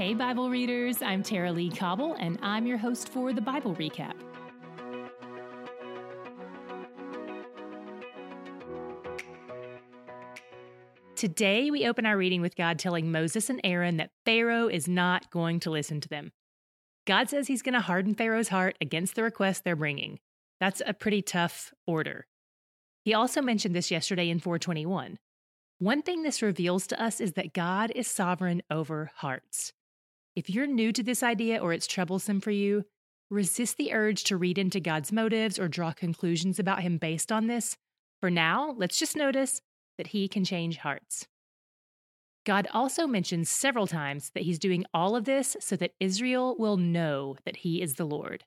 Hey, Bible readers, I'm Tara-Leigh Cobble, and I'm your host for the Bible Recap. Today, we open our reading with God telling Moses and Aaron that Pharaoh is not going to listen to them. God says he's going to harden Pharaoh's heart against the request they're bringing. That's a pretty tough order. He also mentioned this yesterday in 421. One thing this reveals to us is that God is sovereign over hearts. If you're new to this idea or it's troublesome for you, resist the urge to read into God's motives or draw conclusions about Him based on this. For now, let's just notice that He can change hearts. God also mentions several times that He's doing all of this so that Israel will know that He is the Lord.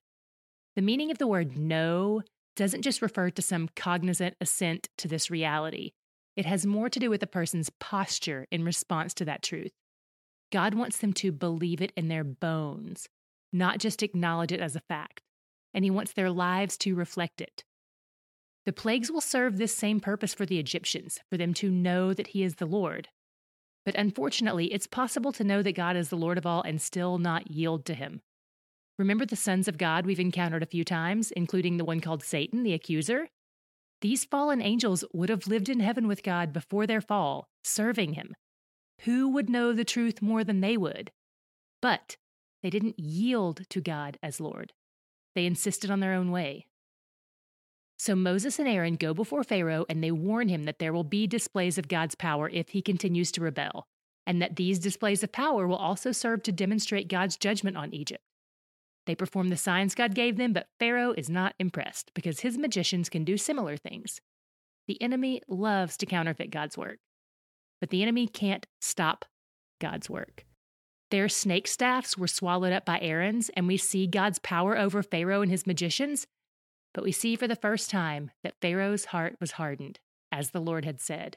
The meaning of the word know doesn't just refer to some cognizant assent to this reality. It has more to do with a person's posture in response to that truth. God wants them to believe it in their bones, not just acknowledge it as a fact, and He wants their lives to reflect it. The plagues will serve this same purpose for the Egyptians, for them to know that He is the Lord. But unfortunately, it's possible to know that God is the Lord of all and still not yield to Him. Remember the sons of God we've encountered a few times, including the one called Satan, the accuser? These fallen angels would have lived in heaven with God before their fall, serving Him, who would know the truth more than they would? But they didn't yield to God as Lord. They insisted on their own way. So Moses and Aaron go before Pharaoh and they warn him that there will be displays of God's power if he continues to rebel, and that these displays of power will also serve to demonstrate God's judgment on Egypt. They perform the signs God gave them, but Pharaoh is not impressed because his magicians can do similar things. The enemy loves to counterfeit God's work but the enemy can't stop God's work. Their snake staffs were swallowed up by Aaron's, and we see God's power over Pharaoh and his magicians. But we see for the first time that Pharaoh's heart was hardened, as the Lord had said.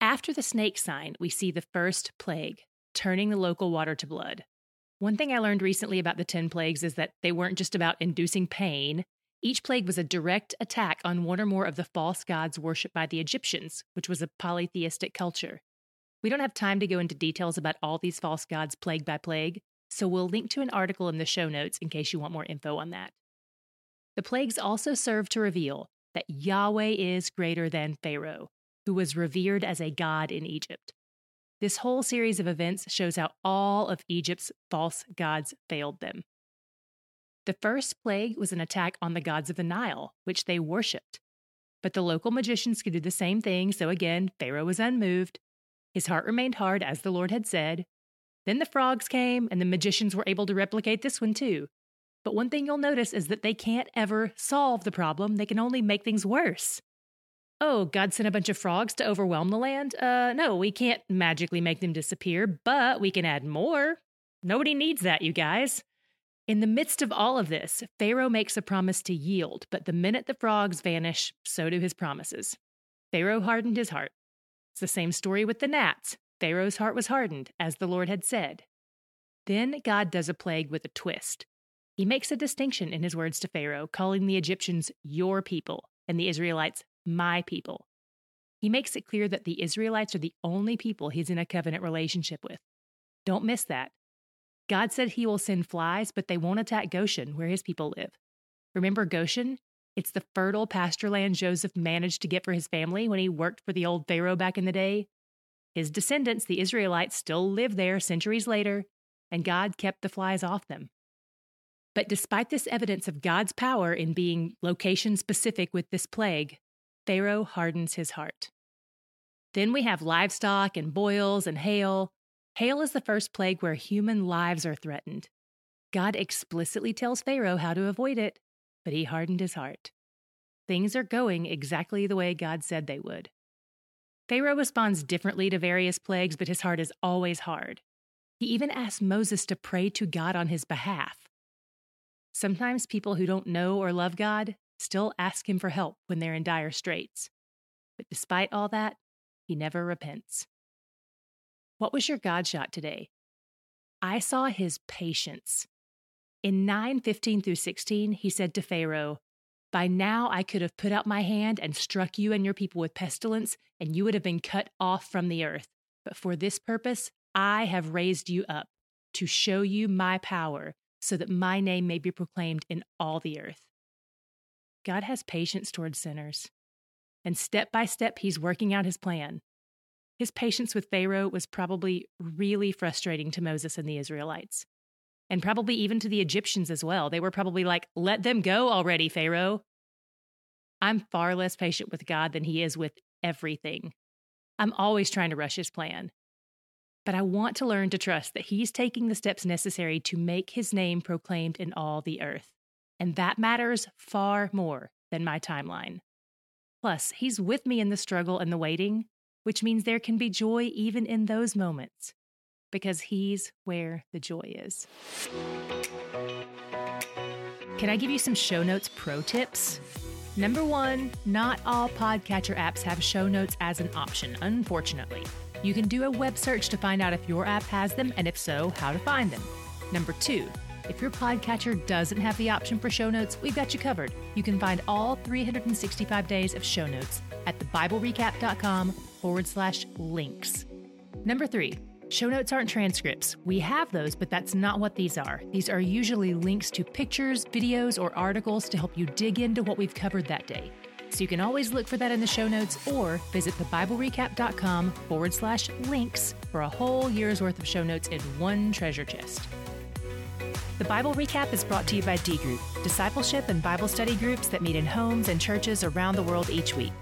After the snake sign, we see the first plague, turning the local water to blood. One thing I learned recently about the 10 plagues is that they weren't just about inducing pain, each plague was a direct attack on one or more of the false gods worshipped by the Egyptians, which was a polytheistic culture. We don't have time to go into details about all these false gods plague by plague, so we'll link to an article in the show notes in case you want more info on that. The plagues also serve to reveal that Yahweh is greater than Pharaoh, who was revered as a god in Egypt. This whole series of events shows how all of Egypt's false gods failed them. The first plague was an attack on the gods of the Nile, which they worshipped. But the local magicians could do the same thing, so again, Pharaoh was unmoved. His heart remained hard, as the Lord had said. Then the frogs came, and the magicians were able to replicate this one too. But one thing you'll notice is that they can't ever solve the problem, they can only make things worse. Oh, God sent a bunch of frogs to overwhelm the land? Uh, no, we can't magically make them disappear, but we can add more. Nobody needs that, you guys. In the midst of all of this, Pharaoh makes a promise to yield, but the minute the frogs vanish, so do his promises. Pharaoh hardened his heart. It's the same story with the gnats. Pharaoh's heart was hardened, as the Lord had said. Then God does a plague with a twist. He makes a distinction in his words to Pharaoh, calling the Egyptians your people and the Israelites my people. He makes it clear that the Israelites are the only people he's in a covenant relationship with. Don't miss that. God said he will send flies, but they won't attack Goshen, where his people live. Remember Goshen? It's the fertile pasture land Joseph managed to get for his family when he worked for the old Pharaoh back in the day. His descendants, the Israelites, still live there centuries later, and God kept the flies off them. But despite this evidence of God's power in being location specific with this plague, Pharaoh hardens his heart. Then we have livestock and boils and hail, Hail is the first plague where human lives are threatened. God explicitly tells Pharaoh how to avoid it, but he hardened his heart. Things are going exactly the way God said they would. Pharaoh responds differently to various plagues, but his heart is always hard. He even asks Moses to pray to God on his behalf. Sometimes people who don't know or love God still ask him for help when they're in dire straits. But despite all that, he never repents. What was your God shot today? I saw his patience. In 9 15 through 16, he said to Pharaoh, By now I could have put out my hand and struck you and your people with pestilence, and you would have been cut off from the earth. But for this purpose, I have raised you up to show you my power so that my name may be proclaimed in all the earth. God has patience towards sinners. And step by step, he's working out his plan. His patience with Pharaoh was probably really frustrating to Moses and the Israelites, and probably even to the Egyptians as well. They were probably like, Let them go already, Pharaoh. I'm far less patient with God than he is with everything. I'm always trying to rush his plan. But I want to learn to trust that he's taking the steps necessary to make his name proclaimed in all the earth. And that matters far more than my timeline. Plus, he's with me in the struggle and the waiting, which means there can be joy even in those moments, because He's where the joy is. Can I give you some show notes pro tips? Number one, not all podcatcher apps have show notes as an option, unfortunately. You can do a web search to find out if your app has them, and if so, how to find them. Number two, if your podcatcher doesn't have the option for show notes, we've got you covered. You can find all 365 days of show notes at thebiblerecap.com forward slash links. Number three, show notes aren't transcripts. We have those, but that's not what these are. These are usually links to pictures, videos, or articles to help you dig into what we've covered that day. So you can always look for that in the show notes or visit thebiblerecap.com forward slash links for a whole year's worth of show notes in one treasure chest. The Bible Recap is brought to you by D Group, discipleship and Bible study groups that meet in homes and churches around the world each week.